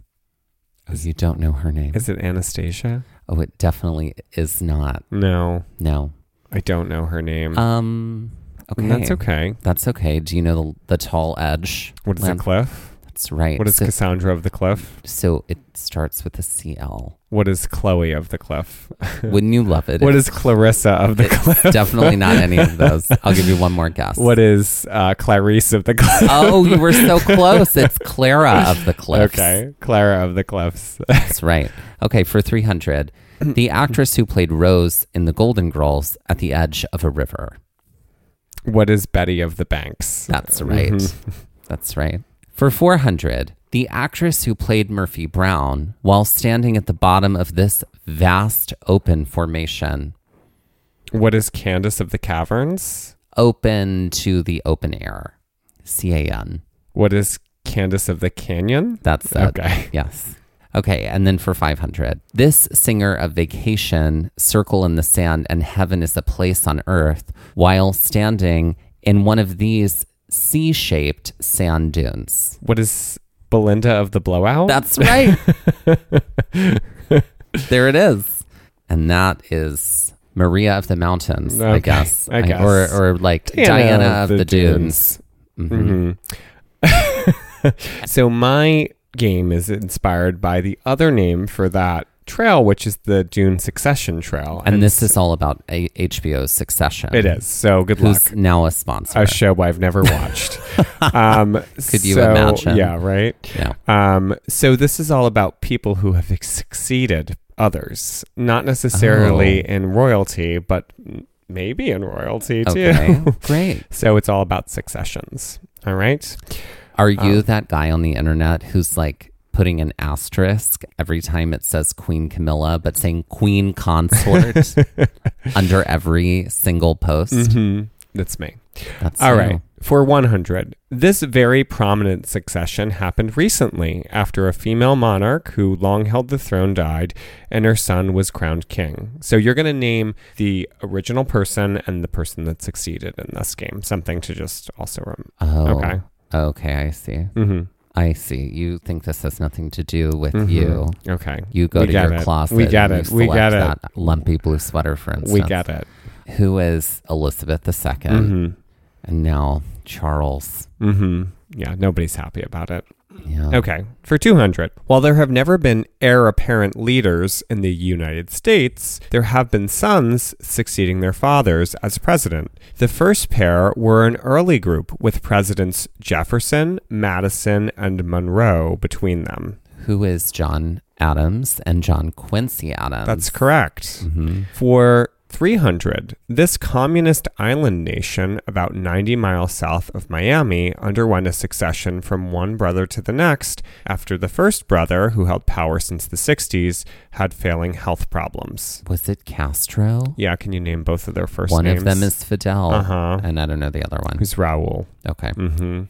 Oh, you don't know her name. is it Anastasia? Oh, it definitely is not. No, No. I don't know her name. Um, okay. That's okay. That's okay. Do you know the, the tall edge? What is land- the cliff? That's right. What is so, Cassandra of the cliff? so it starts with a CL. What is Chloe of the cliff? (laughs) Wouldn't you love it? what is Clarissa of the cliff? (laughs) Definitely not any of those. (laughs) I'll give you one more guess. What is uh, Clarice of the cliff? Oh, you were so close. It's Clara of the Cliffs. Okay, Clara of the cliffs. That's right. Okay, for 300. (clears throat) The actress who played Rose in The Golden Girls at the edge of a river. what is Betty of the banks? That's right. Mhm. That's right. For 400, the actress who played Murphy Brown while standing at the bottom of this vast open formation, What is Candace of the caverns? open to the open air. C A N. What is Candace of the canyon? That's it. Okay. (laughs) Yes. Okay, and then for 500, this singer of Vacation, Circle in the Sand, and Heaven is a Place on Earth, while standing in one of these C shaped sand dunes. What is Belinda of the blowout? That's right. (laughs) there it is. And that is Maria of the Mountains, I guess. I guess. Or, or like Diana, of the, Dunes. Mhm. Mhm. (laughs) so my game is inspired by the other name for that trail, which is the Dune Succession Trail. And this is all about a- HBO's Succession. it is. So good Who's luck. now a sponsor. A show I've never watched. (laughs) um, Could you so- imagine? Yeah, right. yeah. Um, so this is all about people who have succeeded others, not necessarily Oh. in royalty, but maybe in royalty too. (laughs) Great. so it's all about successions. All right. Are you Um, that guy on the internet who's like putting an asterisk every time it says Queen Camilla, but saying Queen Consort (laughs) under every single post? hmm That's me. That's All you. right. For 100, this very prominent succession happened recently after a female monarch who long held the throne died and her son was crowned king. So you're going to name the original person and the person that succeeded in this game. Something to just also rem- Oh, Okay. Okay, I see. Mm-hmm. I see. You think this has nothing to do with Mhm. you. Okay. You go We to your it. closet. We get and it. you We get it. That lumpy blue sweater, for instance. We get it. Who is Elizabeth II, Mm-hmm. and now Charles. Mm-hmm. Yeah, nobody's happy about it. Yeah. Okay, for 200. While there have never been heir apparent leaders in the United States, there have been sons succeeding their fathers as president. The first pair were an early group with presidents Jefferson, Madison, and Monroe between them. Who is John Adams and John Quincy Adams? That's correct. Mhm. For 300, this communist island nation, about 90 miles south of Miami, underwent a succession from one brother to the next after the first brother, who held power since the 60s, had failing health problems. Was it Castro? Yeah, can you name both of their first One names? One of them is Fidel, Uh-huh. and I don't know the other one. Who's Raul? Okay. Mm hmm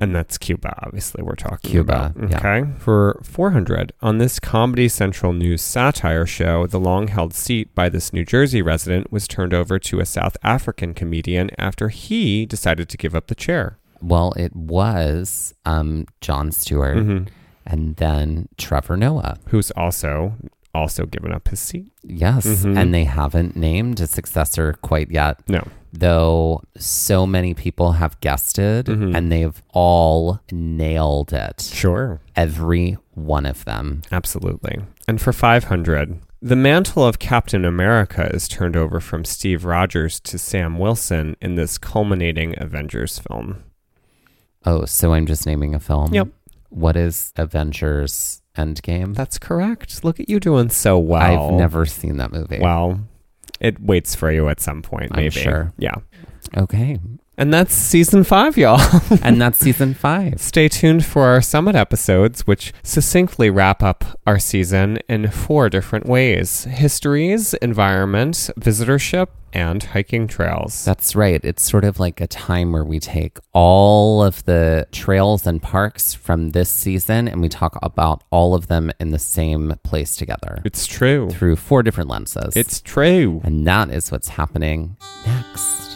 And that's Cuba, obviously, we're talking Cuba, about. yeah. Okay. For 400, on this Comedy Central News satire show, the long held seat by this New Jersey resident was turned over to a South African comedian after he decided to give up the chair. Well, it was um, Jon Stewart Mhm. and then Trevor Noah. Who's also also given up his seat. Yes. Mhm. And they haven't named a successor quite yet, No. Though so many people have guested Mhm. and they've all nailed it. Sure. Every one of them. Absolutely. And for 500, the mantle of Captain America is turned over from Steve Rogers to Sam Wilson in this culminating Avengers film. Oh, so I'm just naming a film? Yep. What is Avengers Endgame? That's correct. Look at you doing so well. I've never seen that movie. Well, it waits for you at some point, I'm maybe. sure. Yeah. Okay. And that's season five, y'all. (laughs) And that's season five. Stay tuned for our summit episodes, which succinctly wrap up our season in four different ways histories, environment, visitorship, and hiking trails. That's right. It's sort of like a time where we take all of the trails and parks from this season and we talk about all of them in the same place together it's true. through four different lenses. It's true. and that is what's happening next.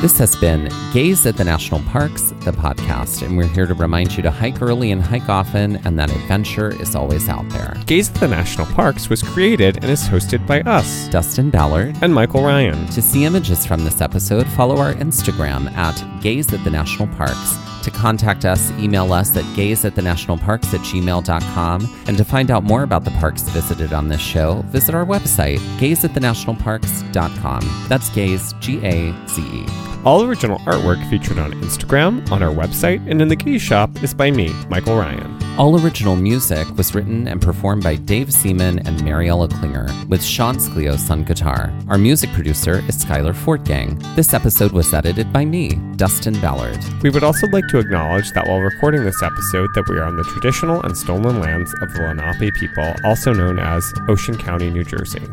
This has been Gaze at the National Parks, the podcast, and we're here to remind you to hike early and hike often, and that adventure is always out there. Gaze at the National Parks was created and is hosted by us Dustin Ballard. and Michael Ryan. To see images from this episode, follow our Instagram at Gaze at the National Parks. To contact us, email us at gaze at the national parks at gmail.com. And to find out more about the parks visited on this show, visit our website, gazeatthenationalparks.com. That's gaze, G A Z E. All original artwork featured on Instagram, on our website, and in the Gaze Shop is by me, Michael Ryan. All original music was written and performed by Dave Seamon and Mariella Klinger, with Sean Sklios on guitar. Our music producer is Skyler Fortgang. This episode was edited by me, Dustin Ballard. We would also like to acknowledge that while recording this episode that we are on the traditional and stolen lands of the Lenape people, also known as Ocean County, New Jersey.